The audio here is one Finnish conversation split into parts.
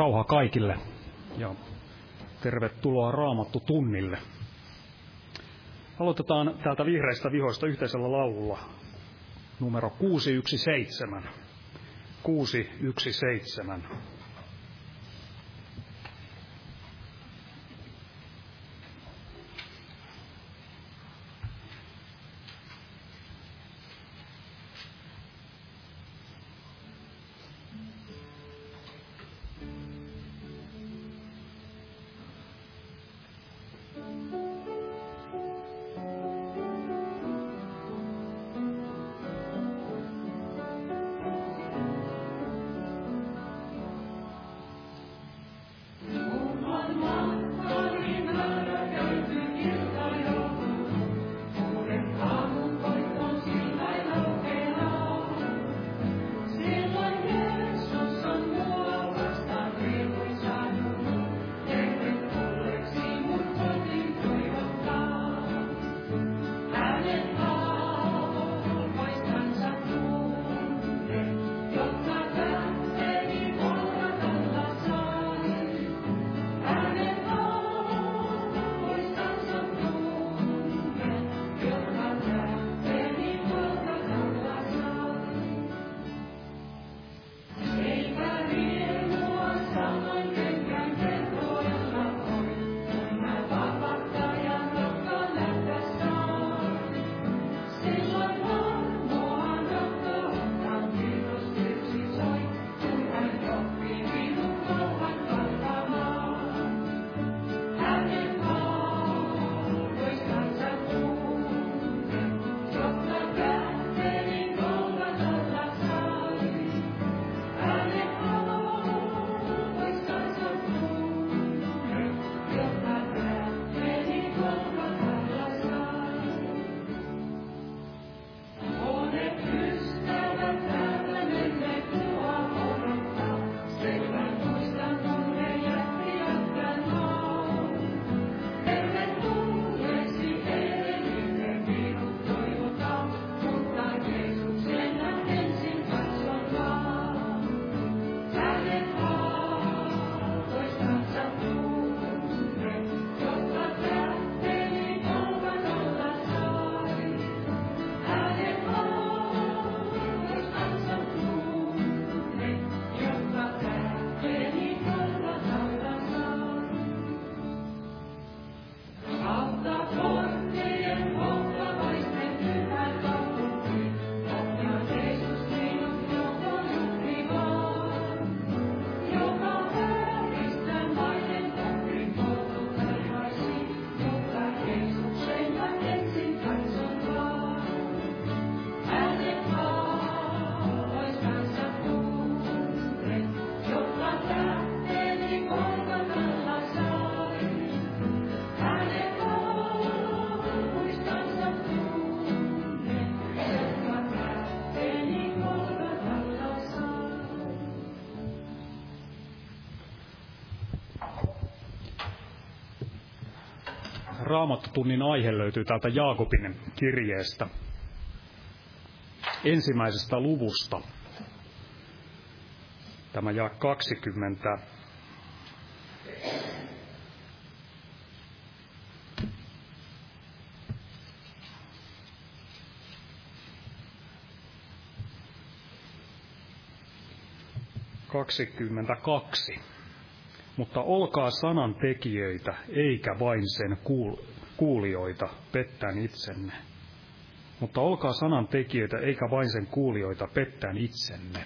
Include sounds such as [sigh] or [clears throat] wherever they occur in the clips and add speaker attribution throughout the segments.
Speaker 1: Rauha kaikille ja tervetuloa Raamattu tunnille. Aloitetaan täältä vihreistä vihoista yhteisellä laululla numero 617. 617. Raamattotunnin aihe löytyy täältä Jaakobin kirjeestä ensimmäisestä luvusta. Tämä jaa 20. Kaksikymmentäkaksi mutta olkaa sanan tekijöitä, eikä vain sen kuulijoita, pettäen itsenne. Mutta olkaa sanan tekijöitä, eikä vain sen kuulijoita, pettäen itsenne.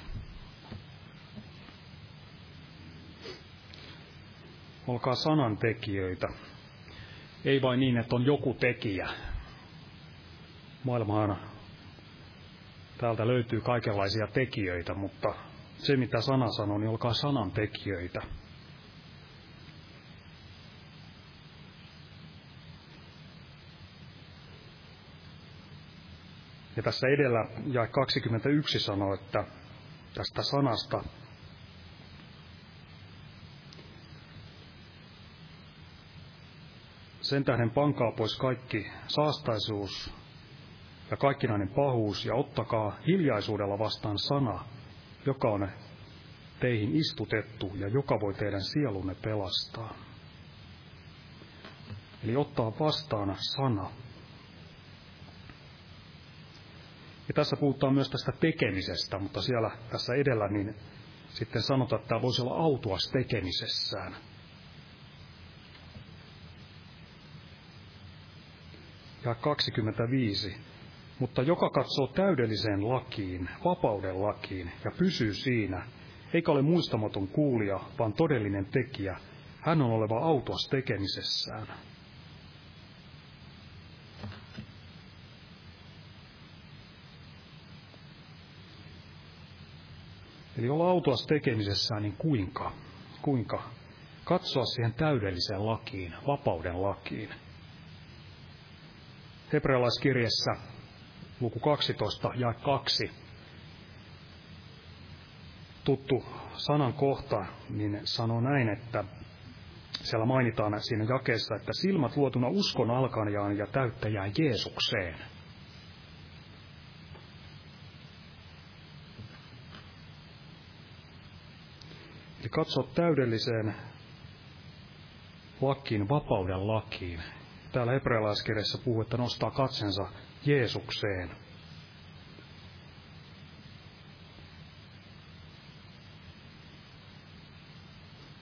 Speaker 1: Olkaa sanan tekijöitä. Ei vain niin, että on joku tekijä. Maailmaan täältä löytyy kaikenlaisia tekijöitä, mutta se mitä sana sanoo, niin olkaa sanan tekijöitä. Ja tässä edellä ja 21 sanoo, että tästä sanasta sen tähden pankaa pois kaikki saastaisuus ja kaikkinainen pahuus ja ottakaa hiljaisuudella vastaan sana, joka on
Speaker 2: teihin istutettu ja joka voi teidän sielunne pelastaa. Eli ottaa vastaan sana. Ja tässä puhutaan myös tästä tekemisestä, mutta siellä tässä edellä niin sitten sanotaan, että tämä voisi olla autuas tekemisessään. Ja 25. Mutta joka katsoo täydelliseen lakiin, vapauden lakiin, ja pysyy siinä, eikä ole muistamaton kuulija, vaan todellinen tekijä, hän on oleva autuas tekemisessään. Eli olla autuas tekemisessään, niin kuinka? Kuinka? Katsoa siihen täydelliseen lakiin, vapauden lakiin. Hebrealaiskirjassa luku 12 ja 2 tuttu sanan kohta, niin sanoo näin, että siellä mainitaan siinä jakeessa, että silmät luotuna uskon alkanjaan ja täyttäjään Jeesukseen. Eli katso täydelliseen lakiin, vapauden lakiin. Täällä hebrealaiskirjassa puhuu, että nostaa katsensa Jeesukseen.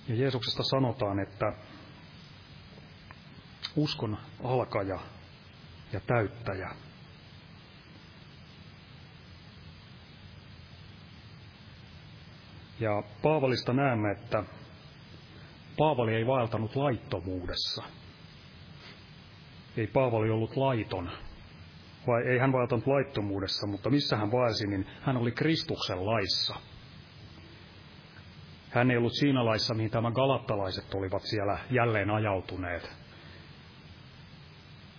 Speaker 2: Ja Jeesuksesta sanotaan, että uskon alkaja ja täyttäjä. Ja Paavalista näemme, että Paavali ei vaeltanut laittomuudessa. Ei Paavali ollut laiton, vai ei hän vaeltanut laittomuudessa, mutta missä hän vaelsi, niin hän oli Kristuksen laissa. Hän ei ollut siinä laissa, mihin tämä galattalaiset olivat siellä jälleen ajautuneet,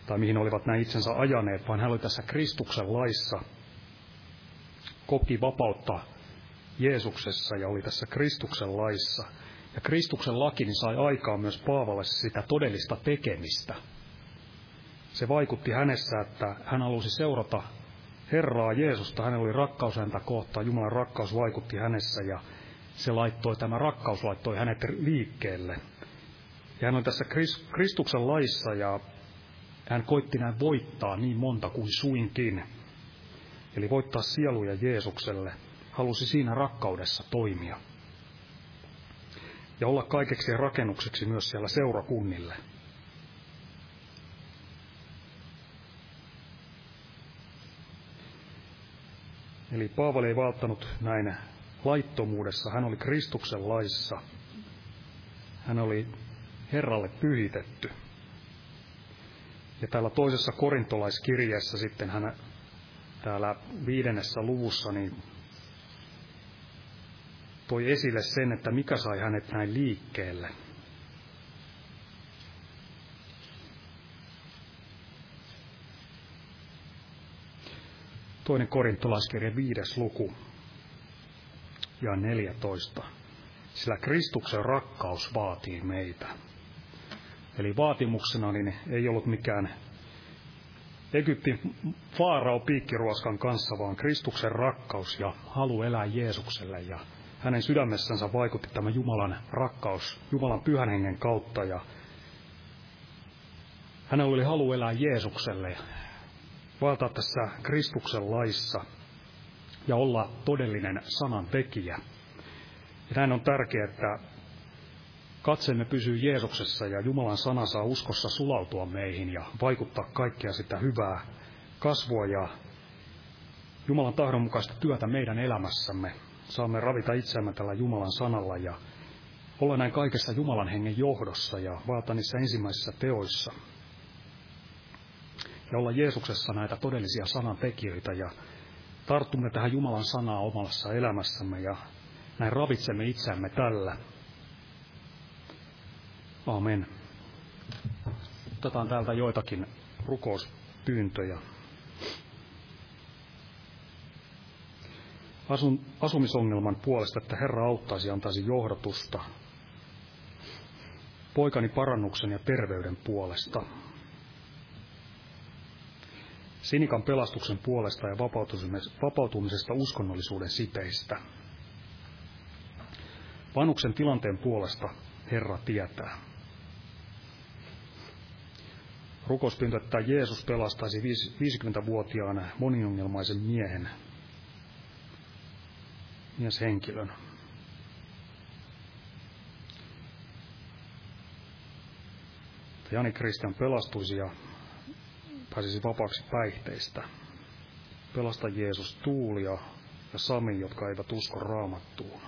Speaker 2: tai mihin olivat näin itsensä ajaneet, vaan hän oli tässä Kristuksen laissa, koki vapautta Jeesuksessa ja oli tässä Kristuksen laissa. Ja Kristuksen laki niin sai aikaan myös Paavalle sitä todellista tekemistä. Se vaikutti hänessä, että hän halusi seurata Herraa Jeesusta. Hänellä oli rakkaus häntä kohtaan. Jumalan rakkaus vaikutti hänessä ja se laittoi, tämä rakkaus laittoi hänet liikkeelle. Ja hän on tässä Kristuksen laissa ja hän koitti näin voittaa niin monta kuin suinkin. Eli voittaa sieluja Jeesukselle halusi siinä rakkaudessa toimia. Ja olla kaikeksi rakennukseksi myös siellä seurakunnille. Eli Paavali ei valtanut näin laittomuudessa. Hän oli Kristuksen laissa. Hän oli Herralle pyhitetty. Ja täällä toisessa korintolaiskirjeessä sitten hän täällä viidennessä luvussa niin toi esille sen, että mikä sai hänet näin liikkeelle. Toinen korintolaiskirja viides luku ja 14. Sillä Kristuksen rakkaus vaatii meitä. Eli vaatimuksena niin ei ollut mikään Egyptin faarao piikkiruoskan kanssa, vaan Kristuksen rakkaus ja halu elää Jeesukselle ja hänen sydämessänsä vaikutti tämä Jumalan rakkaus Jumalan pyhän hengen kautta ja hänellä oli halu elää Jeesukselle, valtaa tässä Kristuksen laissa ja olla todellinen sanan tekijä. Ja näin on tärkeää, että katseemme pysyy Jeesuksessa ja Jumalan sana saa uskossa sulautua meihin ja vaikuttaa kaikkea sitä hyvää kasvua ja Jumalan tahdonmukaista työtä meidän elämässämme saamme ravita itseämme tällä Jumalan sanalla ja olla näin kaikessa Jumalan hengen johdossa ja vaata niissä ensimmäisissä teoissa. Ja olla Jeesuksessa näitä todellisia sanan tekijöitä ja tartumme tähän Jumalan sanaa omassa elämässämme ja näin ravitsemme itseämme tällä. Amen. Otetaan täältä joitakin rukouspyyntöjä. Asun, asumisongelman puolesta, että Herra auttaisi ja antaisi johdatusta poikani parannuksen ja terveyden puolesta. Sinikan pelastuksen puolesta ja vapautumisesta uskonnollisuuden siteistä. Vanuksen tilanteen puolesta Herra tietää. Rukouspyyntö, että Jeesus pelastaisi 50-vuotiaan moniongelmaisen miehen, mieshenkilön. Jani Kristian pelastuisi ja pääsisi vapaaksi päihteistä. Pelasta Jeesus Tuulia ja Sami, jotka eivät usko raamattuun.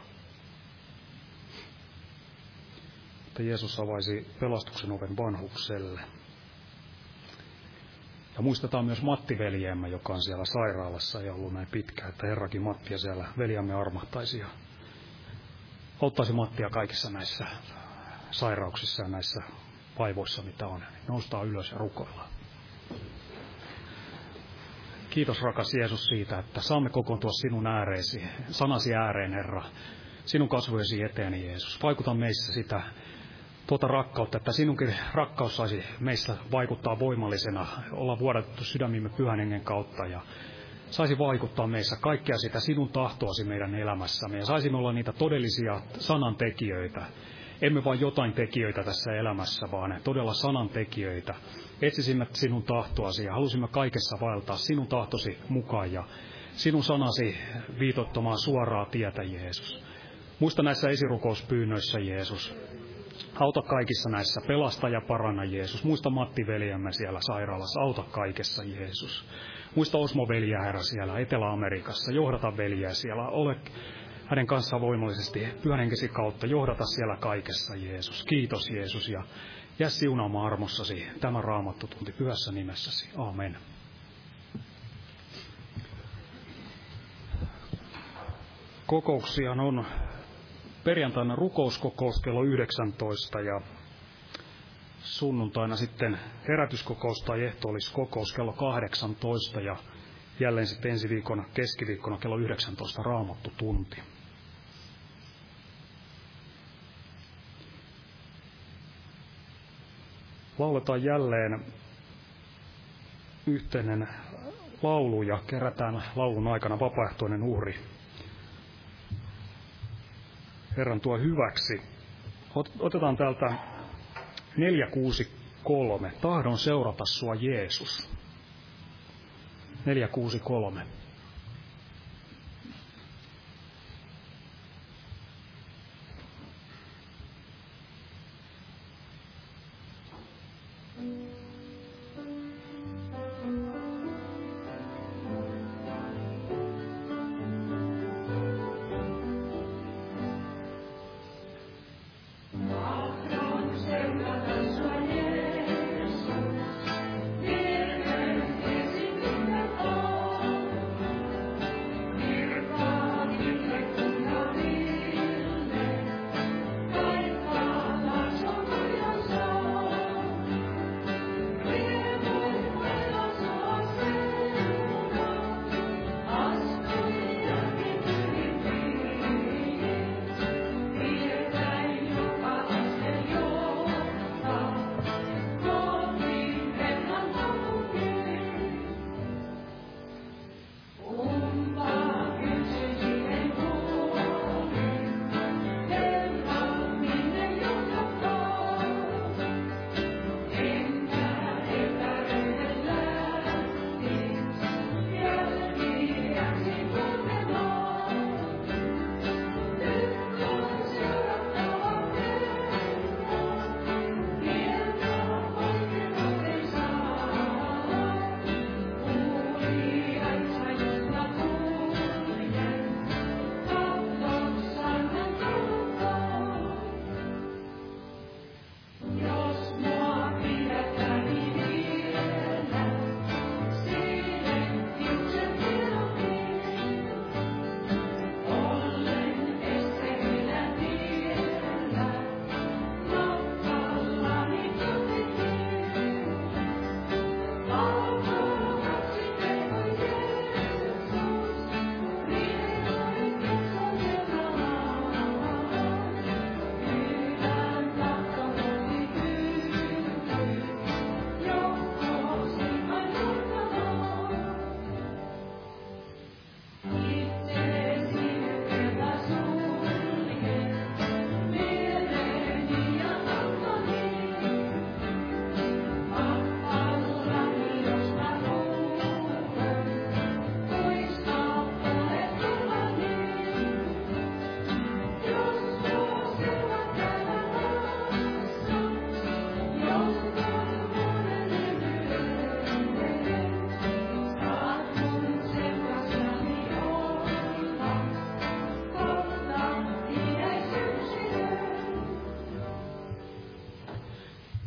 Speaker 2: Että Jeesus avaisi pelastuksen oven vanhukselle. Ja muistetaan myös Matti veljemme, joka on siellä sairaalassa ja ollut näin pitkä, että Herrakin Mattia siellä veljämme armahtaisi ja auttaisi Mattia kaikissa näissä sairauksissa ja näissä vaivoissa, mitä on. Noustaan ylös ja rukoillaan. Kiitos rakas Jeesus siitä, että saamme kokoontua sinun ääreesi, sanasi ääreen Herra, sinun kasvojesi eteeni Jeesus. Vaikuta meissä sitä tuota rakkautta, että sinunkin rakkaus saisi meissä vaikuttaa voimallisena, olla vuodatettu sydämimme pyhän hengen kautta ja saisi vaikuttaa meissä kaikkea sitä sinun tahtoasi meidän elämässämme ja saisimme olla niitä todellisia sanantekijöitä, emme vain jotain tekijöitä tässä elämässä, vaan todella sanan tekijöitä. Etsisimme sinun tahtoasi ja halusimme kaikessa vaeltaa sinun tahtosi mukaan ja sinun sanasi viitottamaan suoraa tietä, Jeesus. Muista näissä esirukouspyynnöissä, Jeesus. Auta kaikissa näissä, pelasta ja paranna Jeesus. Muista Matti veljämme siellä sairaalassa, auta kaikessa Jeesus. Muista Osmo veljeä, Herra, siellä Etelä-Amerikassa, johdata veljeä siellä, ole hänen kanssaan voimallisesti pyhänenkesi kautta johdata siellä kaikessa, Jeesus. Kiitos, Jeesus, ja jää siunaamaan armossasi tämä raamattu tunti pyhässä nimessäsi. Amen. Kokouksia on perjantaina rukouskokous kello 19 ja sunnuntaina sitten herätyskokous tai ehtoolliskokous kello 18 ja jälleen sitten ensi viikon keskiviikkona kello 19 raamattu tunti. lauletaan jälleen yhteinen laulu ja kerätään laulun aikana vapaaehtoinen uhri. Herran tuo hyväksi. Otetaan täältä 463. Tahdon seurata sua Jeesus. 463.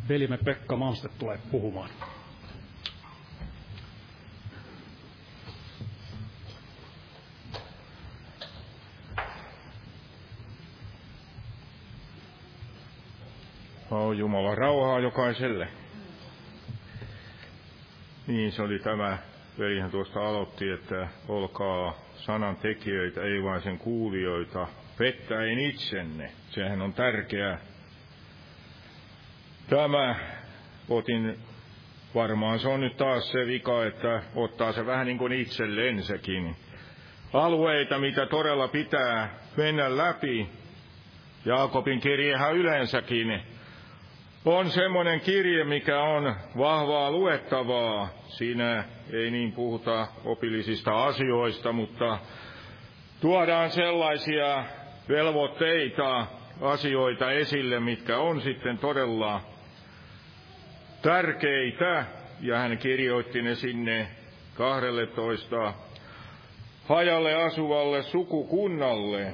Speaker 2: velimme Pekka Malmstedt tulee puhumaan.
Speaker 3: Oh, Jumala rauhaa jokaiselle. Niin, se oli tämä, velihän tuosta aloitti, että olkaa sanan tekijöitä, ei vain sen kuulijoita, pettäen itsenne. Sehän on tärkeää. Tämä otin, varmaan se on nyt taas se vika, että ottaa se vähän niin kuin itselleensäkin. Alueita, mitä todella pitää mennä läpi. Jaakobin kirjehän yleensäkin on semmoinen kirje, mikä on vahvaa luettavaa. Siinä ei niin puhuta opillisista asioista, mutta tuodaan sellaisia velvoitteita, asioita esille, mitkä on sitten todella tärkeitä. Ja hän kirjoitti ne sinne 12 hajalle asuvalle sukukunnalle,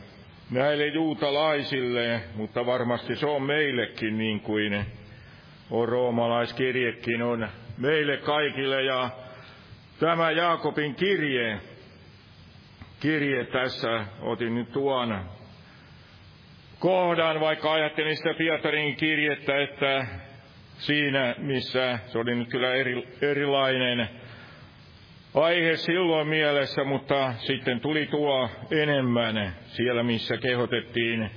Speaker 3: näille juutalaisille, mutta varmasti se on meillekin niin kuin on roomalaiskirjekin on meille kaikille ja tämä Jaakobin kirje, kirje tässä, otin nyt tuon kohdan, vaikka ajattelin sitä Pietarin kirjettä, että siinä, missä se oli nyt kyllä eri, erilainen aihe silloin mielessä, mutta sitten tuli tuo enemmän siellä, missä kehotettiin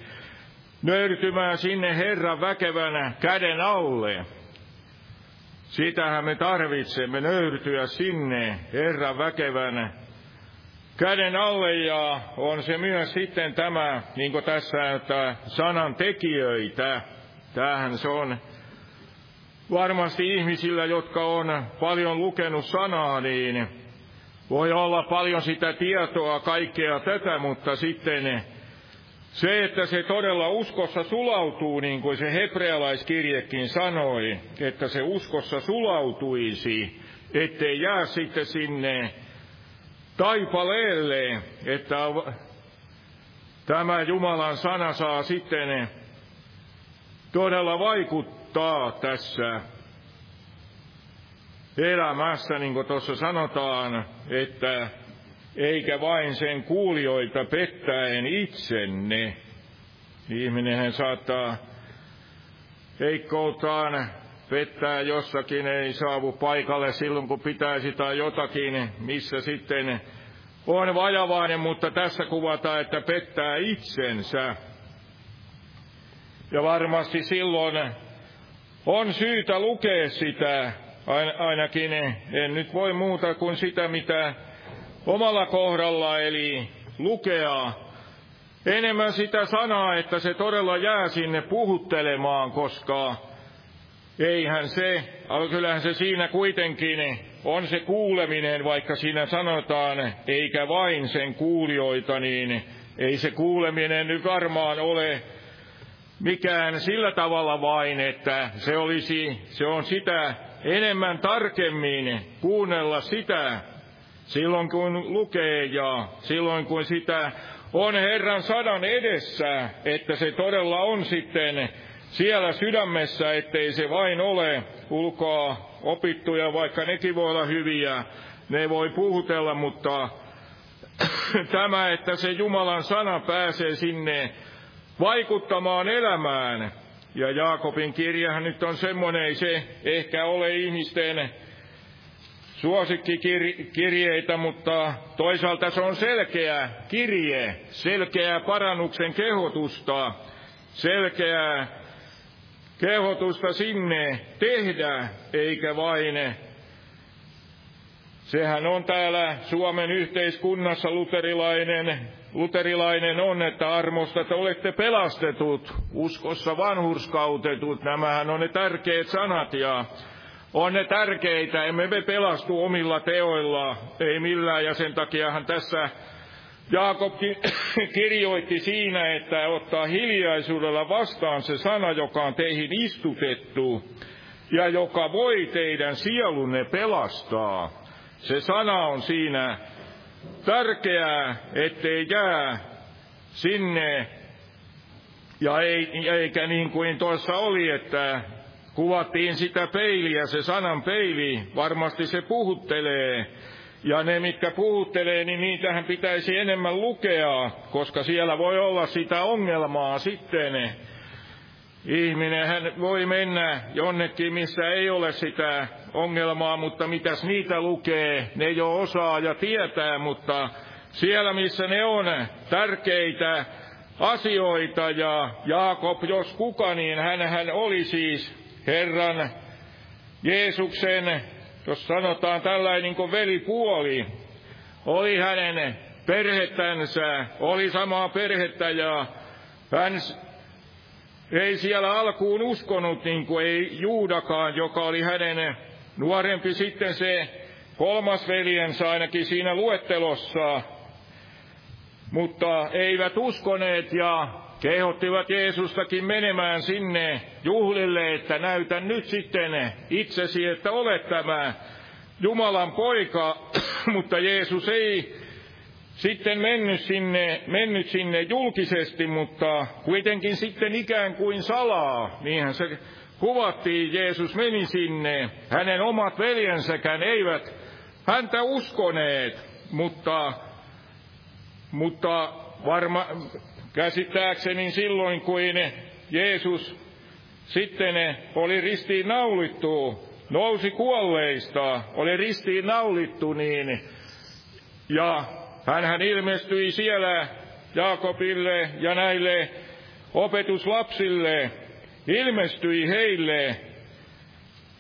Speaker 3: nöyrtymään sinne Herran väkevänä käden alle. Sitähän me tarvitsemme, nöyrtyä sinne Herran väkevänä käden alle ja on se myös sitten tämä, niin kuin tässä, että sanan tekijöitä. Tämähän se on varmasti ihmisillä, jotka on paljon lukenut sanaa, niin voi olla paljon sitä tietoa, kaikkea tätä, mutta sitten se, että se todella uskossa sulautuu, niin kuin se hebrealaiskirjekin sanoi, että se uskossa sulautuisi, ettei jää sitten sinne taipaleelle, että tämä Jumalan sana saa sitten todella vaikuttaa tässä elämässä, niin kuin tuossa sanotaan, että eikä vain sen kuulijoita pettäen itsenne. Ihminenhän saattaa heikkoutaan pettää jossakin, ei saavu paikalle silloin kun pitäisi tai jotakin, missä sitten on vajavainen, mutta tässä kuvataan, että pettää itsensä. Ja varmasti silloin on syytä lukea sitä, ainakin en nyt voi muuta kuin sitä, mitä omalla kohdalla, eli lukea. Enemmän sitä sanaa, että se todella jää sinne puhuttelemaan, koska eihän se, kyllähän se siinä kuitenkin on se kuuleminen, vaikka siinä sanotaan, eikä vain sen kuulijoita, niin ei se kuuleminen nyt varmaan ole mikään sillä tavalla vain, että se olisi, se on sitä enemmän tarkemmin kuunnella sitä, silloin kun lukee ja silloin kun sitä on Herran sadan edessä, että se todella on sitten siellä sydämessä, ettei se vain ole ulkoa opittuja, vaikka nekin voi olla hyviä, ne voi puhutella, mutta [clears throat] tämä, että se Jumalan sana pääsee sinne vaikuttamaan elämään. Ja Jaakobin kirjahan nyt on semmoinen, ei se ehkä ole ihmisten suosikkikirjeitä, mutta toisaalta se on selkeä kirje, selkeää parannuksen kehotusta, selkeää kehotusta sinne tehdä, eikä vain Sehän on täällä Suomen yhteiskunnassa luterilainen, luterilainen on, että armosta te olette pelastetut, uskossa vanhurskautetut. Nämähän on ne tärkeät sanat ja on ne tärkeitä. Emme me pelastu omilla teoilla, ei millään, ja sen takiahan tässä Jaakob [coughs] kirjoitti siinä, että ottaa hiljaisuudella vastaan se sana, joka on teihin istutettu, ja joka voi teidän sielunne pelastaa. Se sana on siinä tärkeää, ettei jää sinne, ja ei, eikä niin kuin tuossa oli, että kuvattiin sitä peiliä, se sanan peili, varmasti se puhuttelee. Ja ne, mitkä puhuttelee, niin niitähän pitäisi enemmän lukea, koska siellä voi olla sitä ongelmaa sitten. Ihminen hän voi mennä jonnekin, missä ei ole sitä ongelmaa, mutta mitäs niitä lukee, ne jo osaa ja tietää, mutta siellä missä ne on tärkeitä asioita ja Jaakob, jos kuka, niin hän, oli siis Herran Jeesuksen, jos sanotaan tällainen niin kuin velipuoli, oli hänen perhettänsä, oli samaa perhettä ja hän ei siellä alkuun uskonut, niin kuin ei Juudakaan, joka oli hänen nuorempi sitten se kolmas veljensä ainakin siinä luettelossa, mutta eivät uskoneet ja kehottivat Jeesustakin menemään sinne juhlille, että näytä nyt sitten itsesi, että olet tämä Jumalan poika, [clears throat] mutta Jeesus ei sitten mennyt sinne, mennyt sinne julkisesti, mutta kuitenkin sitten ikään kuin salaa, niinhän se kuvattiin, Jeesus meni sinne, hänen omat veljensäkään eivät häntä uskoneet, mutta, mutta varma, käsittääkseni silloin, kun Jeesus sitten oli ristiin naulittu, nousi kuolleista, oli ristiin naulittu, niin, ja hän ilmestyi siellä Jaakobille ja näille opetuslapsille, ilmestyi heille.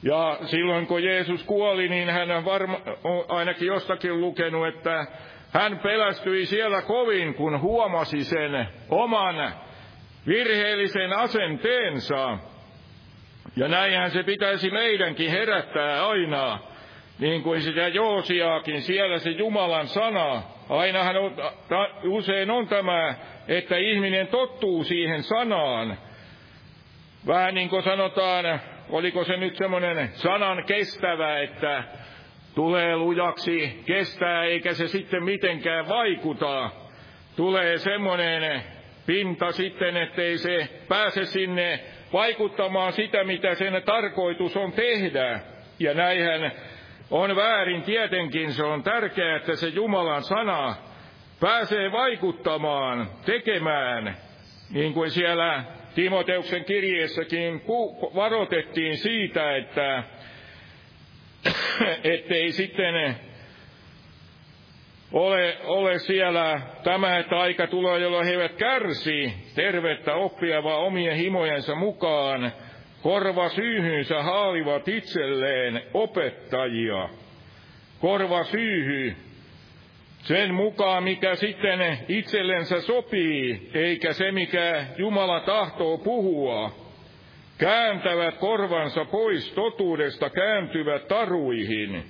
Speaker 3: Ja silloin kun Jeesus kuoli, niin hän on varma, ainakin jostakin lukenut, että hän pelästyi siellä kovin, kun huomasi sen oman virheellisen asenteensa. Ja näinhän se pitäisi meidänkin herättää aina, niin kuin sitä Joosiaakin, siellä se Jumalan sana. Ainahan on, ta, usein on tämä, että ihminen tottuu siihen sanaan. Vähän niin kuin sanotaan, oliko se nyt semmoinen sanan kestävä, että tulee lujaksi, kestää eikä se sitten mitenkään vaikuta. Tulee semmoinen pinta sitten, ettei se pääse sinne vaikuttamaan sitä, mitä sen tarkoitus on tehdä. Ja näinhän on väärin tietenkin, se on tärkeää, että se Jumalan sana pääsee vaikuttamaan, tekemään, niin kuin siellä Timoteuksen kirjeessäkin varoitettiin siitä, että [coughs] ettei sitten ole, ole siellä tämä, että aika tulee, jolloin he eivät kärsi tervettä oppia, vaan omien himojensa mukaan korva syyhynsä haalivat itselleen opettajia. Korva syyhy sen mukaan, mikä sitten itsellensä sopii, eikä se, mikä Jumala tahtoo puhua. Kääntävät korvansa pois totuudesta, kääntyvät taruihin.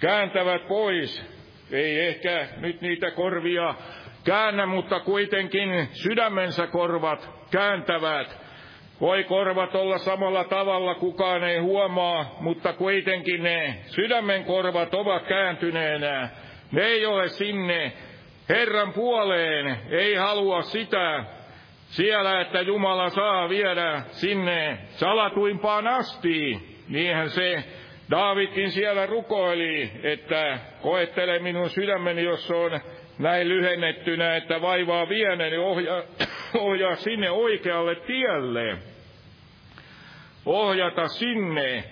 Speaker 3: Kääntävät pois, ei ehkä nyt niitä korvia käännä, mutta kuitenkin sydämensä korvat kääntävät. Voi korvat olla samalla tavalla, kukaan ei huomaa, mutta kuitenkin ne sydämen korvat ovat kääntyneenä ne ei ole sinne Herran puoleen, ei halua sitä siellä, että Jumala saa viedä sinne salatuimpaan asti. Niinhän se Daavidkin siellä rukoili, että koettele minun sydämeni, jos on näin lyhennettynä, että vaivaa viene, niin ohjaa, [coughs] ohjaa sinne oikealle tielle. Ohjata sinne.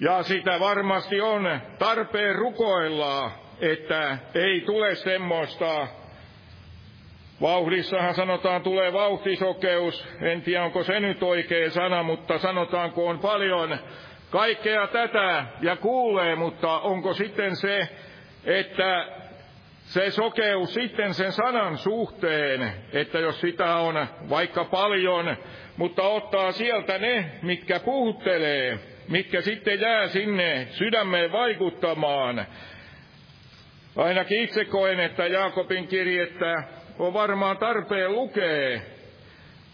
Speaker 3: Ja sitä varmasti on tarpeen rukoilla, että ei tule semmoista, vauhdissahan sanotaan tulee vauhtisokeus, en tiedä onko se nyt oikea sana, mutta sanotaanko on paljon kaikkea tätä ja kuulee, mutta onko sitten se, että se sokeus sitten sen sanan suhteen, että jos sitä on vaikka paljon, mutta ottaa sieltä ne, mitkä puhuttelee, mitkä sitten jää sinne sydämeen vaikuttamaan, Ainakin itse koen, että Jaakobin kirjettä on varmaan tarpeen lukea.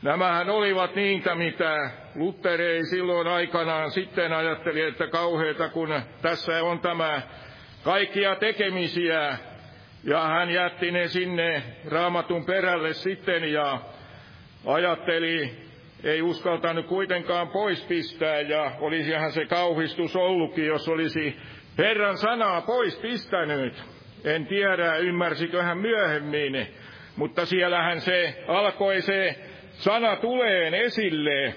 Speaker 3: Nämähän olivat niitä, mitä Luther ei silloin aikanaan sitten ajatteli, että kauheita, kun tässä on tämä kaikkia tekemisiä. Ja hän jätti ne sinne raamatun perälle sitten ja ajatteli, ei uskaltanut kuitenkaan pois pistää, ja olisihan se kauhistus ollutkin, jos olisi Herran sanaa pois pistänyt. En tiedä, ymmärsikö hän myöhemmin, mutta siellähän se alkoi se sana tuleen esille.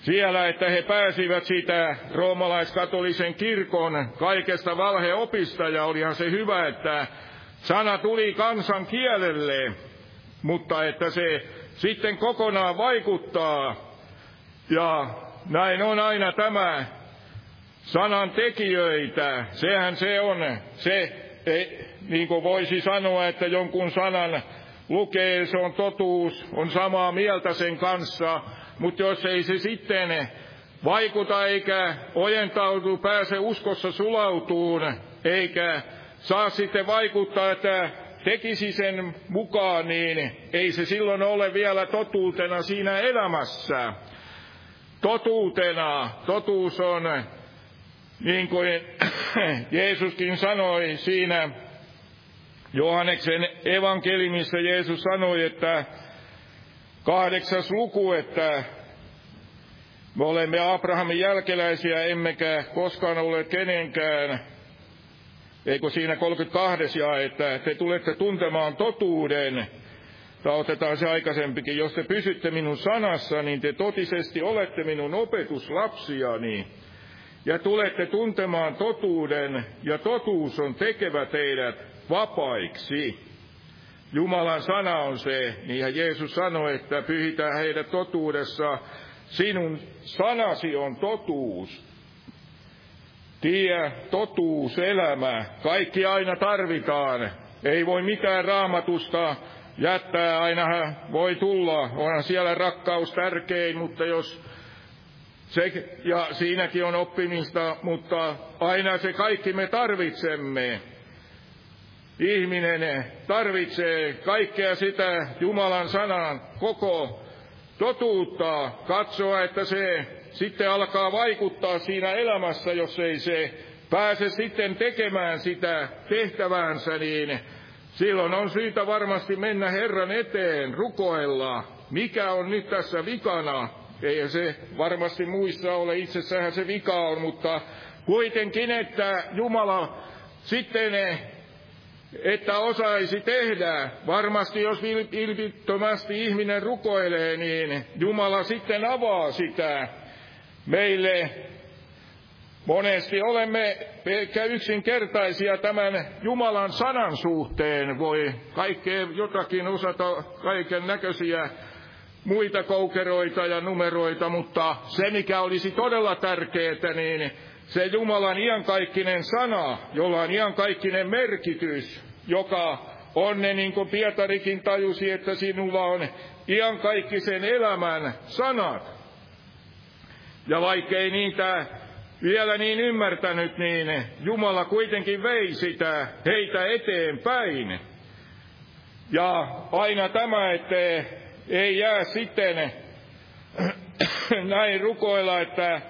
Speaker 3: Siellä, että he pääsivät siitä roomalaiskatolisen kirkon kaikesta valheopista, ja olihan se hyvä, että sana tuli kansan kielelle, mutta että se sitten kokonaan vaikuttaa. Ja näin on aina tämä sanan tekijöitä. Sehän se on, se ei, niin kuin voisi sanoa, että jonkun sanan lukee, se on totuus, on samaa mieltä sen kanssa, mutta jos ei se sitten vaikuta eikä ojentaudu, pääse uskossa sulautuun, eikä saa sitten vaikuttaa, että tekisi sen mukaan, niin ei se silloin ole vielä totuutena siinä elämässä. Totuutena, totuus on, niin kuin [coughs] Jeesuskin sanoi siinä Johanneksen evankelimissa, Jeesus sanoi, että kahdeksas luku, että me olemme Abrahamin jälkeläisiä, emmekä koskaan olleet kenenkään. Eikö siinä 32 ja että te tulette tuntemaan totuuden, tai otetaan se aikaisempikin, jos te pysytte minun sanassa, niin te totisesti olette minun opetuslapsiani, ja tulette tuntemaan totuuden, ja totuus on tekevä teidät vapaiksi. Jumalan sana on se, niinhän Jeesus sanoi, että pyhitään heidät totuudessa, sinun sanasi on totuus tie, totuus, elämä, kaikki aina tarvitaan. Ei voi mitään raamatusta jättää, aina voi tulla, onhan siellä rakkaus tärkein, mutta jos se, ja siinäkin on oppimista, mutta aina se kaikki me tarvitsemme. Ihminen tarvitsee kaikkea sitä Jumalan sanan koko totuutta, katsoa, että se sitten alkaa vaikuttaa siinä elämässä, jos ei se pääse sitten tekemään sitä tehtäväänsä, niin silloin on syytä varmasti mennä Herran eteen, rukoilla, mikä on nyt tässä vikana. Ei se varmasti muissa ole, itsessähän se vika on, mutta kuitenkin, että Jumala sitten että osaisi tehdä. Varmasti jos vilpittömästi ihminen rukoilee, niin Jumala sitten avaa sitä meille monesti olemme ehkä yksinkertaisia tämän Jumalan sanan suhteen. Voi kaikkea jotakin osata kaiken näköisiä muita koukeroita ja numeroita, mutta se mikä olisi todella tärkeää, niin se Jumalan iankaikkinen sana, jolla on iankaikkinen merkitys, joka on ne, niin kuin Pietarikin tajusi, että sinulla on iankaikkisen elämän sanat. Ja vaikkei niitä vielä niin ymmärtänyt, niin Jumala kuitenkin vei sitä heitä eteenpäin. Ja aina tämä, että ei jää sitten [clears throat] näin rukoilla, että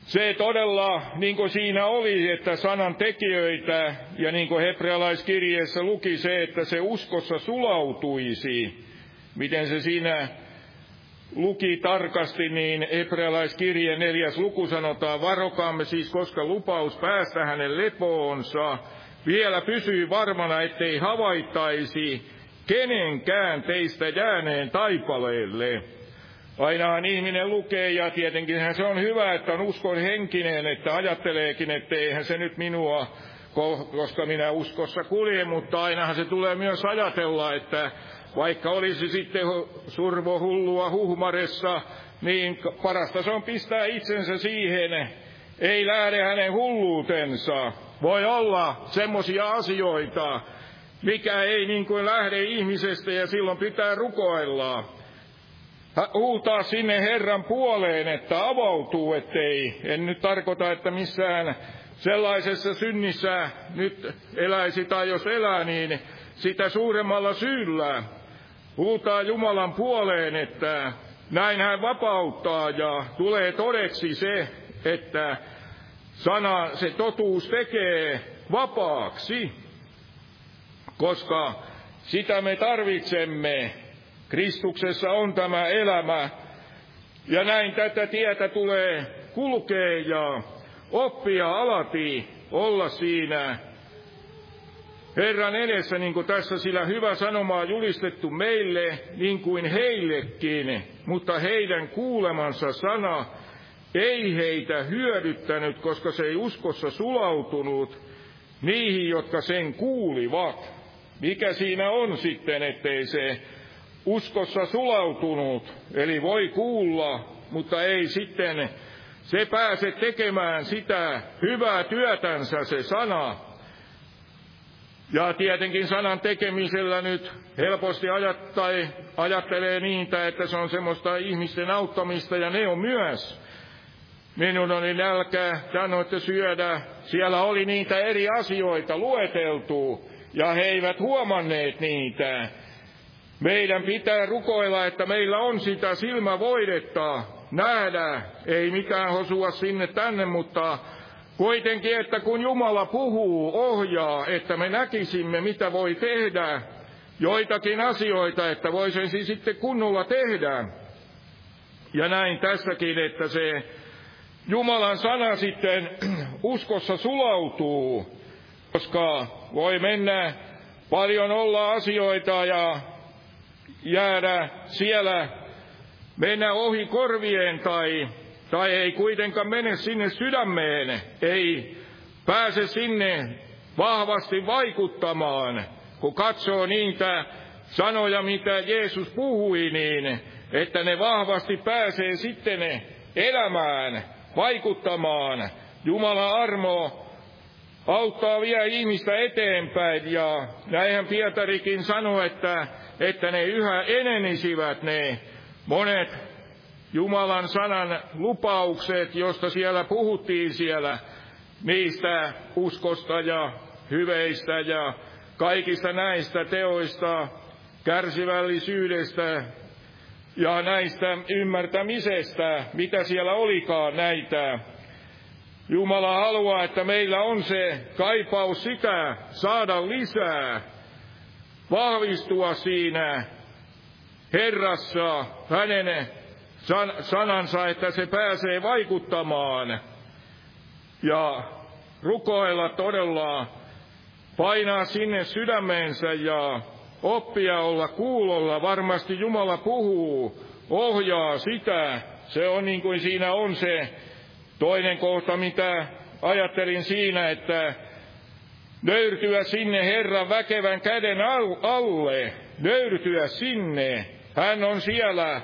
Speaker 3: se todella, niin kuin siinä oli, että sanan tekijöitä, ja niin kuin hebrealaiskirjeessä luki se, että se uskossa sulautuisi, miten se siinä luki tarkasti, niin hebrealaiskirjeen neljäs luku sanotaan, varokaamme siis, koska lupaus päästä hänen lepoonsa vielä pysyy varmana, ettei havaittaisi kenenkään teistä jääneen taipaleelle. Ainahan ihminen lukee, ja tietenkin se on hyvä, että on uskon henkinen, että ajatteleekin, että eihän se nyt minua, koska minä uskossa kulje, mutta ainahan se tulee myös ajatella, että vaikka olisi sitten survo hullua huhmaressa, niin parasta se on pistää itsensä siihen, ei lähde hänen hulluutensa. Voi olla semmoisia asioita, mikä ei niin kuin lähde ihmisestä ja silloin pitää rukoilla. Huutaa sinne Herran puoleen, että avautuu, ettei, en nyt tarkoita, että missään sellaisessa synnissä nyt eläisi tai jos elää, niin sitä suuremmalla syyllä huutaa Jumalan puoleen, että näin hän vapauttaa ja tulee todeksi se, että sana, se totuus tekee vapaaksi, koska sitä me tarvitsemme. Kristuksessa on tämä elämä. Ja näin tätä tietä tulee kulkea ja oppia alati olla siinä Herran edessä, niin kuin tässä sillä hyvä sanoma julistettu meille, niin kuin heillekin, mutta heidän kuulemansa sana ei heitä hyödyttänyt, koska se ei uskossa sulautunut niihin, jotka sen kuulivat. Mikä siinä on sitten, ettei se uskossa sulautunut, eli voi kuulla, mutta ei sitten se pääse tekemään sitä hyvää työtänsä se sana. Ja tietenkin sanan tekemisellä nyt helposti ajat, tai ajattelee niitä, että se on semmoista ihmisten auttamista, ja ne on myös. Minun oli nälkä, te syödä. Siellä oli niitä eri asioita lueteltu, ja he eivät huomanneet niitä. Meidän pitää rukoilla, että meillä on sitä silmävoidetta nähdä, ei mikään hosua sinne tänne, mutta kuitenkin, että kun Jumala puhuu, ohjaa, että me näkisimme, mitä voi tehdä, joitakin asioita, että voisin siis sitten kunnolla tehdä. Ja näin tässäkin, että se Jumalan sana sitten [clears throat] uskossa sulautuu, koska voi mennä paljon olla asioita ja jäädä siellä, mennä ohi korvien tai, tai ei kuitenkaan mene sinne sydämeen, ei pääse sinne vahvasti vaikuttamaan, kun katsoo niitä sanoja, mitä Jeesus puhui, niin että ne vahvasti pääsee sitten elämään, vaikuttamaan. Jumalan armo auttaa vielä ihmistä eteenpäin ja näinhän Pietarikin sanoi, että että ne yhä enenisivät ne monet Jumalan sanan lupaukset, josta siellä puhuttiin siellä, niistä uskosta ja hyveistä ja kaikista näistä teoista, kärsivällisyydestä ja näistä ymmärtämisestä, mitä siellä olikaan näitä. Jumala haluaa, että meillä on se kaipaus sitä saada lisää, vahvistua siinä Herrassa, hänen san, sanansa, että se pääsee vaikuttamaan ja rukoilla todella, painaa sinne sydämeensä ja oppia olla kuulolla. Varmasti Jumala puhuu, ohjaa sitä. Se on niin kuin siinä on se toinen kohta, mitä ajattelin siinä, että nöyrtyä sinne Herran väkevän käden alle, nöyrtyä sinne. Hän on siellä,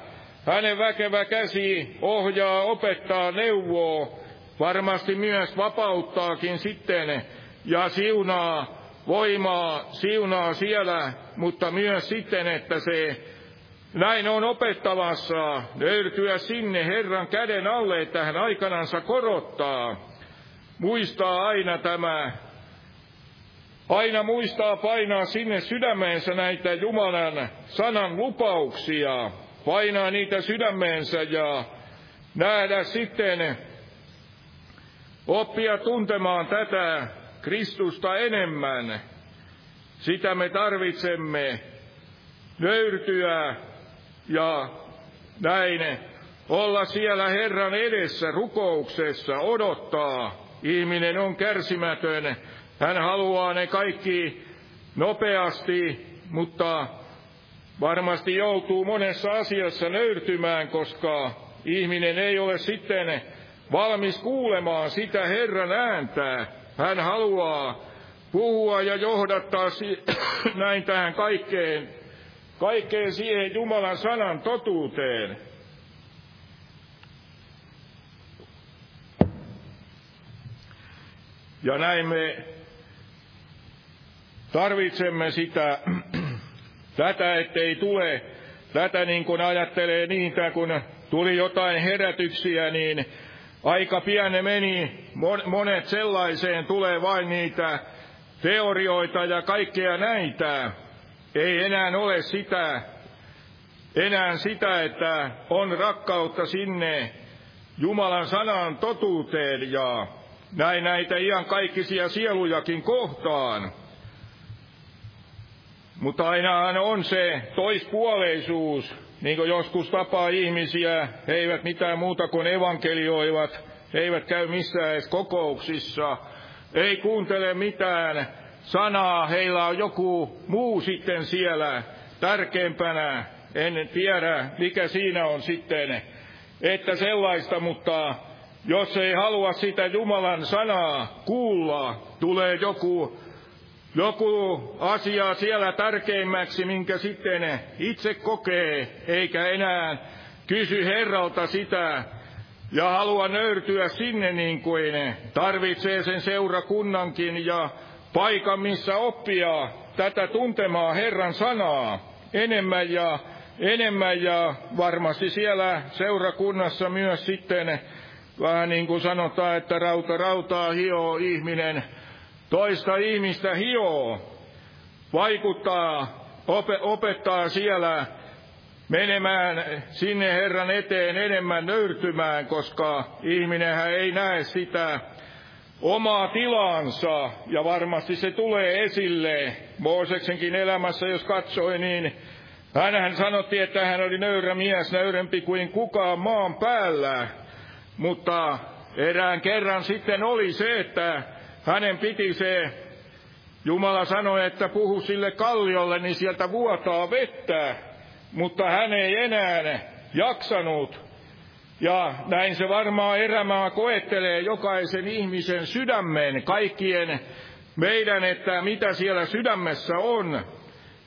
Speaker 3: hänen väkevä käsi ohjaa, opettaa, neuvoo, varmasti myös vapauttaakin sitten ja siunaa voimaa, siunaa siellä, mutta myös sitten, että se näin on opettavassa, nöyrtyä sinne Herran käden alle, että hän aikanansa korottaa. Muistaa aina tämä aina muistaa painaa sinne sydämeensä näitä Jumalan sanan lupauksia, painaa niitä sydämeensä ja nähdä sitten, oppia tuntemaan tätä Kristusta enemmän. Sitä me tarvitsemme nöyrtyä ja näin olla siellä Herran edessä rukouksessa, odottaa. Ihminen on kärsimätön, hän haluaa ne kaikki nopeasti, mutta varmasti joutuu monessa asiassa nöyrtymään, koska ihminen ei ole sitten valmis kuulemaan sitä Herran ääntä. Hän haluaa puhua ja johdattaa [coughs] näin tähän kaikkeen, kaikkeen siihen Jumalan sanan totuuteen. Ja näin me Tarvitsemme sitä, [clears throat] tätä, ettei tule, tätä niin kuin ajattelee niitä, kun tuli jotain herätyksiä, niin aika pian ne meni, monet sellaiseen tulee vain niitä teorioita ja kaikkea näitä. Ei enää ole sitä, enää sitä, että on rakkautta sinne Jumalan sanan totuuteen ja näin näitä ihan kaikkisia sielujakin kohtaan. Mutta ainahan on se toispuoleisuus, niin kuin joskus tapaa ihmisiä, he eivät mitään muuta kuin evankelioivat, he eivät käy missään edes kokouksissa, ei kuuntele mitään sanaa, heillä on joku muu sitten siellä tärkeämpänä, en tiedä mikä siinä on sitten, että sellaista, mutta jos ei halua sitä Jumalan sanaa kuulla, tulee joku, joku asia siellä tärkeimmäksi, minkä sitten itse kokee, eikä enää kysy Herralta sitä, ja halua nöyrtyä sinne niin kuin tarvitsee sen seurakunnankin ja paikan, missä oppia tätä tuntemaa Herran sanaa. Enemmän ja enemmän ja varmasti siellä seurakunnassa myös sitten vähän niin kuin sanotaan, että rauta rautaa hioo ihminen, toista ihmistä hioo, vaikuttaa, opettaa siellä menemään sinne Herran eteen enemmän nöyrtymään, koska ihminenhän ei näe sitä omaa tilansa, ja varmasti se tulee esille Mooseksenkin elämässä, jos katsoi, niin hänhän sanottiin, että hän oli nöyrä mies, nöyrempi kuin kukaan maan päällä, mutta erään kerran sitten oli se, että hänen piti se, Jumala sanoi, että puhu sille kalliolle, niin sieltä vuotaa vettä, mutta hän ei enää jaksanut. Ja näin se varmaan erämaa koettelee jokaisen ihmisen sydämen, kaikkien meidän, että mitä siellä sydämessä on.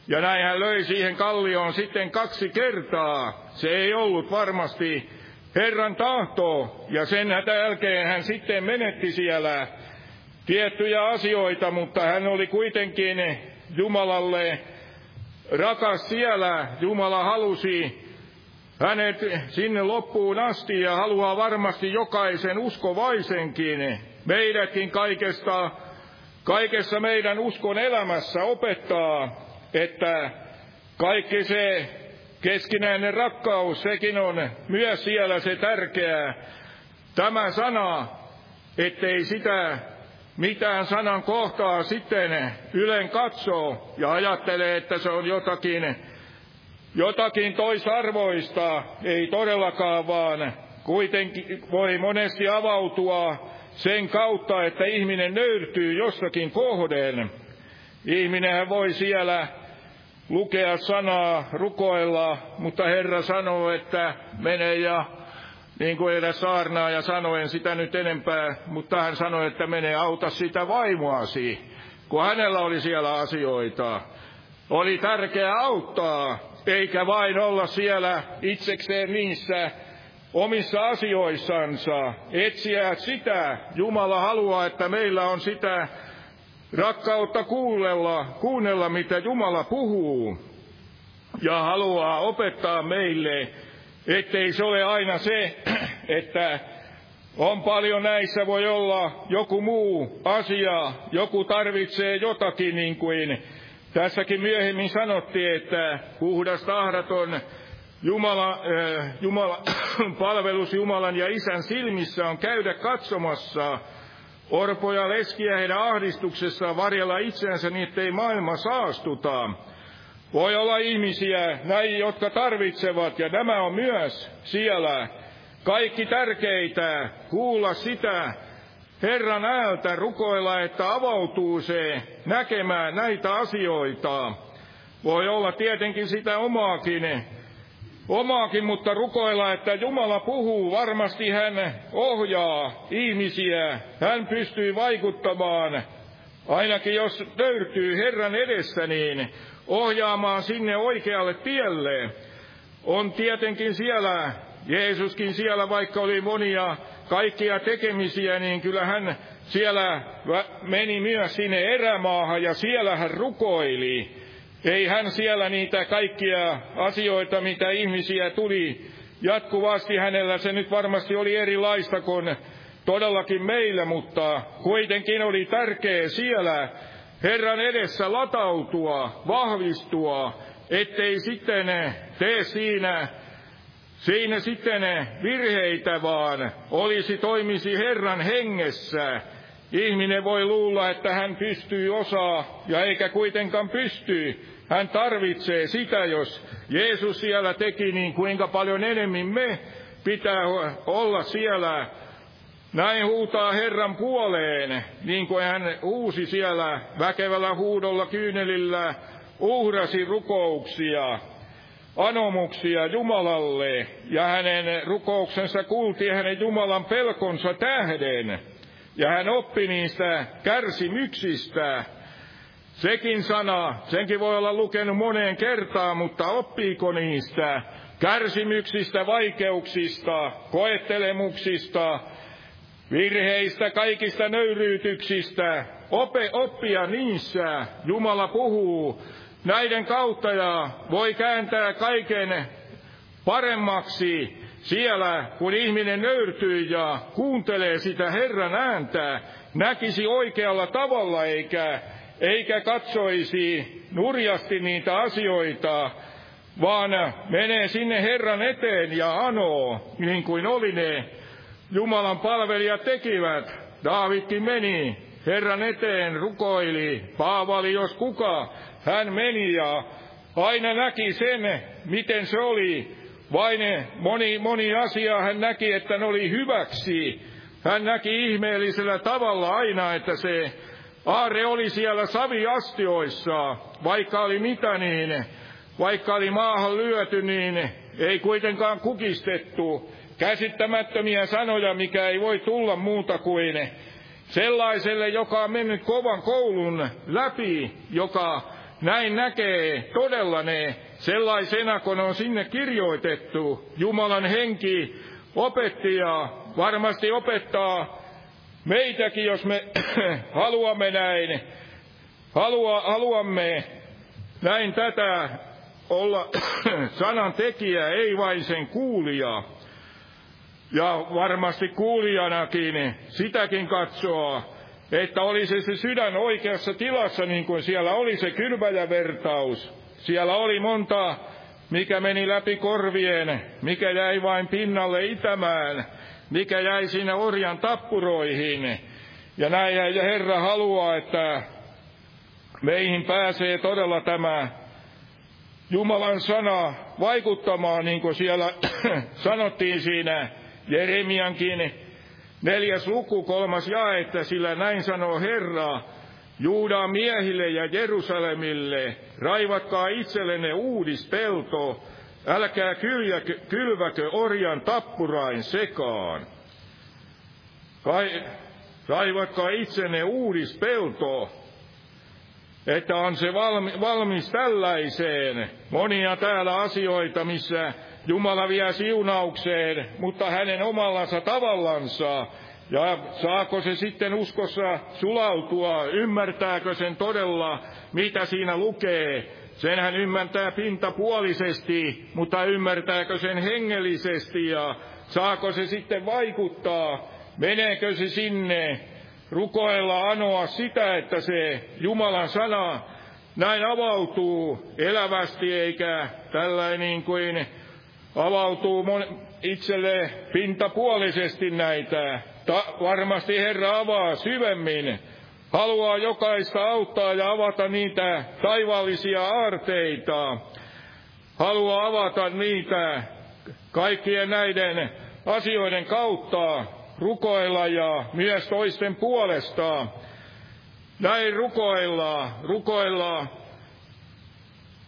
Speaker 3: Ja näin hän löi siihen kallioon sitten kaksi kertaa. Se ei ollut varmasti Herran tahto, ja sen jälkeen hän sitten menetti siellä tiettyjä asioita, mutta hän oli kuitenkin Jumalalle rakas siellä. Jumala halusi hänet sinne loppuun asti ja haluaa varmasti jokaisen uskovaisenkin, meidätkin kaikesta, kaikessa meidän uskon elämässä opettaa, että kaikki se keskinäinen rakkaus, sekin on myös siellä se tärkeää. Tämä sana, ettei sitä mitään sanan kohtaa sitten ylen katsoo ja ajattelee, että se on jotakin, jotakin toisarvoista, ei todellakaan, vaan kuitenkin voi monesti avautua sen kautta, että ihminen nöyrtyy jossakin kohden. Ihminenhän voi siellä lukea sanaa, rukoilla, mutta Herra sanoo, että mene ja niin kuin edes saarnaa ja sanoen sitä nyt enempää, mutta hän sanoi, että mene auta sitä vaimoasi, kun hänellä oli siellä asioita. Oli tärkeää auttaa, eikä vain olla siellä itsekseen niissä omissa asioissansa, etsiä sitä. Jumala haluaa, että meillä on sitä rakkautta kuunnella, kuunnella mitä Jumala puhuu. Ja haluaa opettaa meille, ettei se ole aina se, [clears throat] että on paljon näissä voi olla joku muu asia, joku tarvitsee jotakin niin kuin tässäkin myöhemmin sanottiin, että puhdas tahraton Jumala, äh, Jumala, [clears throat] palvelus Jumalan ja Isän silmissä on käydä katsomassa orpoja leskiä heidän ahdistuksessaan varjella itseänsä niin, ettei maailma saastuta. Voi olla ihmisiä, näin, jotka tarvitsevat, ja nämä on myös siellä kaikki tärkeitä, kuulla sitä Herran äältä, rukoilla, että avautuu se näkemään näitä asioita. Voi olla tietenkin sitä omaakin, omaakin, mutta rukoilla, että Jumala puhuu, varmasti hän ohjaa ihmisiä, hän pystyy vaikuttamaan, ainakin jos löytyy Herran edessä, niin ohjaamaan sinne oikealle tielle. On tietenkin siellä, Jeesuskin siellä, vaikka oli monia kaikkia tekemisiä, niin kyllä hän siellä meni myös sinne erämaahan ja siellä hän rukoili. Ei hän siellä niitä kaikkia asioita, mitä ihmisiä tuli jatkuvasti hänellä, se nyt varmasti oli erilaista kuin todellakin meillä, mutta kuitenkin oli tärkeä siellä Herran edessä latautua, vahvistua, ettei sitten tee siinä, siinä sitten virheitä, vaan olisi toimisi Herran hengessä ihminen voi luulla, että hän pystyy osaa, ja eikä kuitenkaan pysty. Hän tarvitsee sitä, jos Jeesus siellä teki, niin kuinka paljon enemmän me pitää olla siellä. Näin huutaa Herran puoleen, niin kuin hän uusi siellä väkevällä huudolla kyynelillä, uhrasi rukouksia, anomuksia Jumalalle, ja hänen rukouksensa kuultiin hänen Jumalan pelkonsa tähden, ja hän oppi niistä kärsimyksistä, Sekin sana, senkin voi olla lukenut moneen kertaan, mutta oppiiko niistä kärsimyksistä, vaikeuksista, koettelemuksista, virheistä, kaikista nöyryytyksistä, ope, oppia niissä. Jumala puhuu näiden kautta ja voi kääntää kaiken paremmaksi siellä, kun ihminen nöyrtyy ja kuuntelee sitä Herran ääntä, näkisi oikealla tavalla eikä eikä katsoisi nurjasti niitä asioita, vaan menee sinne Herran eteen ja anoo, niin kuin oli ne Jumalan palvelijat tekivät. Daavidkin meni Herran eteen, rukoili, Paavali jos kuka, hän meni ja aina näki sen, miten se oli. Vain moni, moni asia hän näki, että ne oli hyväksi. Hän näki ihmeellisellä tavalla aina, että se Aare oli siellä saviastioissa, vaikka oli mitä niin, vaikka oli maahan lyöty, niin ei kuitenkaan kukistettu. Käsittämättömiä sanoja, mikä ei voi tulla muuta kuin sellaiselle, joka on mennyt kovan koulun läpi, joka näin näkee todella ne sellaisena, kun on sinne kirjoitettu. Jumalan henki opetti ja varmasti opettaa Meitäkin, jos me [clears throat] haluamme näin, halua, haluamme näin tätä olla [clears throat] sanan tekijä, ei vain sen kuulija. Ja varmasti kuulijanakin sitäkin katsoa, että olisi se sydän oikeassa tilassa, niin kuin siellä oli se kylväjävertaus. Siellä oli monta, mikä meni läpi korvien, mikä jäi vain pinnalle itämään mikä jäi sinne orjan tappuroihin. Ja näin ja Herra haluaa, että meihin pääsee todella tämä Jumalan sana vaikuttamaan, niin kuin siellä [clears throat] sanottiin siinä Jeremiankin neljäs luku, kolmas jae, että sillä näin sanoo Herra, Juudan miehille ja Jerusalemille, raivatkaa itsellenne uudispelto, Älkää kyljäkö, kylväkö orjan tappurain sekaan. Kai, kaivatkaa itsenne uudispelto, että on se valmi, valmis tällaiseen. Monia täällä asioita, missä Jumala vie siunaukseen, mutta hänen omallansa tavallansa. Ja saako se sitten uskossa sulautua, ymmärtääkö sen todella, mitä siinä lukee, sen hän ymmärtää pintapuolisesti, mutta ymmärtääkö sen hengellisesti? Ja saako se sitten vaikuttaa, meneekö se sinne? Rukoilla anoa sitä, että se Jumalan sana näin avautuu elävästi eikä tällainen kuin avautuu itselle pintapuolisesti näitä. Ta- varmasti Herra avaa syvemmin haluaa jokaista auttaa ja avata niitä taivaallisia aarteita, haluaa avata niitä kaikkien näiden asioiden kautta, rukoilla ja myös toisten puolesta. Näin rukoilla, rukoilla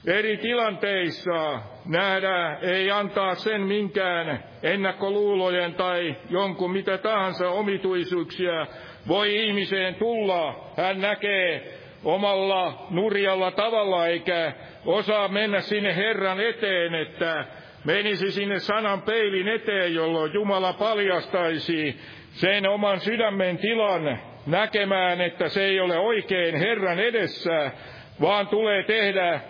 Speaker 3: eri tilanteissa nähdä, ei antaa sen minkään ennakkoluulojen tai jonkun mitä tahansa omituisuuksia voi ihmiseen tulla. Hän näkee omalla nurjalla tavalla eikä osaa mennä sinne Herran eteen, että menisi sinne sanan peilin eteen, jolloin Jumala paljastaisi sen oman sydämen tilan näkemään, että se ei ole oikein Herran edessä, vaan tulee tehdä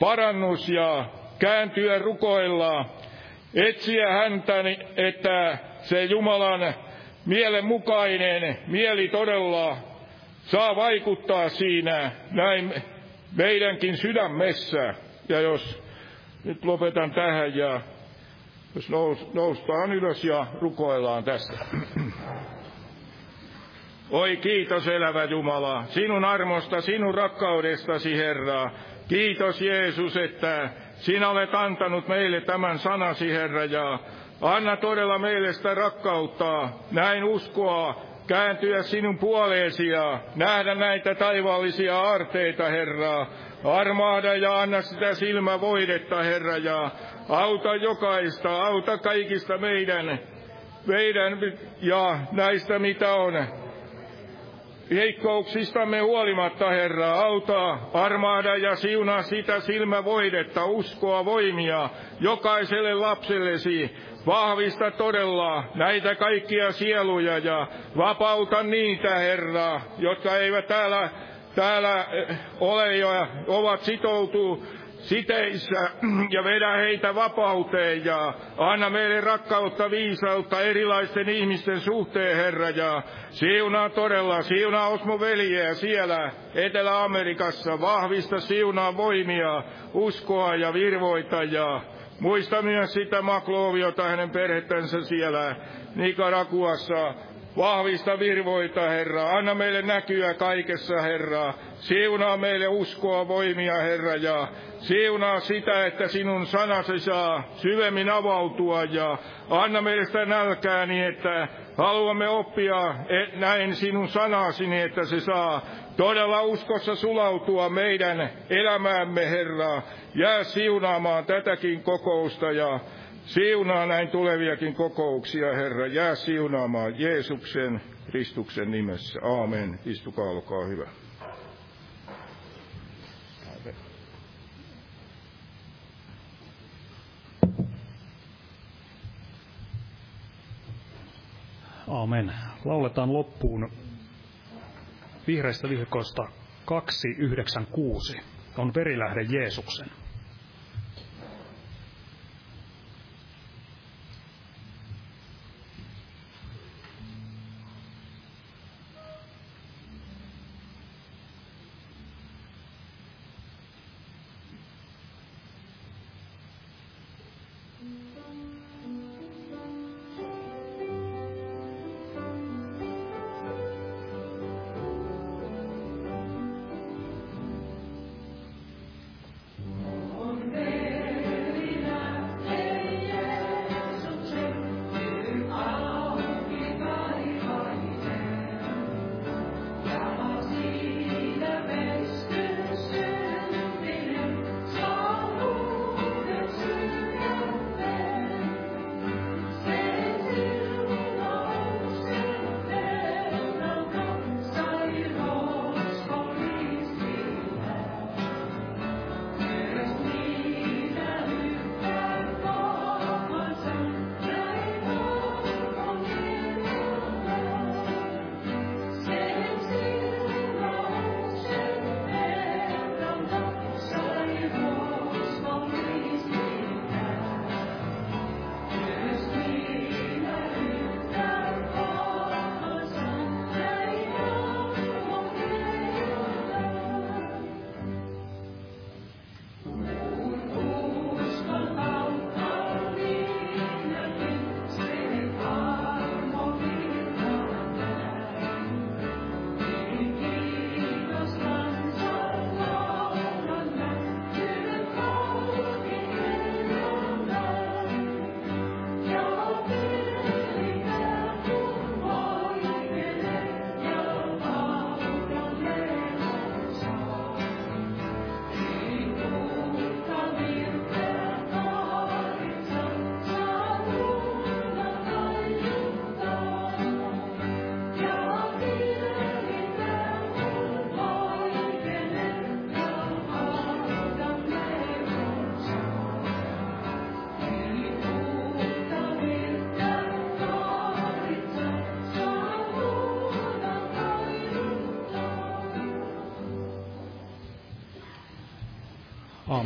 Speaker 3: parannus ja kääntyä rukoilla, etsiä häntä, että se Jumalan mielenmukainen mieli todella saa vaikuttaa siinä näin meidänkin sydämessä. Ja jos nyt lopetan tähän ja jos nous, noustaan ylös ja rukoillaan tästä. Oi kiitos elävä Jumala, sinun armosta, sinun rakkaudestasi Herra. Kiitos Jeesus, että sinä olet antanut meille tämän sanasi Herra ja anna todella meille sitä rakkautta, näin uskoa, kääntyä sinun puoleesi ja nähdä näitä taivaallisia aarteita, Herra. Armaada ja anna sitä silmävoidetta, Herra, ja auta jokaista, auta kaikista meidän, meidän ja näistä mitä on heikkouksistamme huolimatta, Herra, auta, armaada ja siunaa sitä silmävoidetta, uskoa, voimia jokaiselle lapsellesi. Vahvista todella näitä kaikkia sieluja ja vapauta niitä, Herra, jotka eivät täällä, täällä eh, ole ja ovat sitoutuneet siteissä [clears throat] ja vedä heitä vapauteen ja anna meille rakkautta, viisautta erilaisten ihmisten suhteen, Herra, ja siunaa todella, siunaa Osmo veljeä siellä Etelä-Amerikassa, vahvista siunaa voimia, uskoa ja virvoita ja muista myös sitä Makloviota hänen perhettänsä siellä Nicaraguassa, Vahvista virvoita, Herra. Anna meille näkyä kaikessa, Herra. Siunaa meille uskoa, voimia, Herra, ja siunaa sitä, että sinun sanasi saa syvemmin avautua, ja anna meille sitä nälkää niin, että haluamme oppia näin sinun sanasi, niin että se saa todella uskossa sulautua meidän elämäämme, Herra. Jää siunaamaan tätäkin kokousta ja Siunaa näin tuleviakin kokouksia, Herra. Jää siunaamaan Jeesuksen Kristuksen nimessä. Aamen. Istukaa, olkaa hyvä.
Speaker 1: Aamen. Lauletaan loppuun vihreistä vihkoista 296. On verilähde Jeesuksen.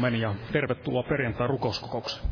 Speaker 1: Aamen ja tervetuloa perjantai rukouskokoukseen.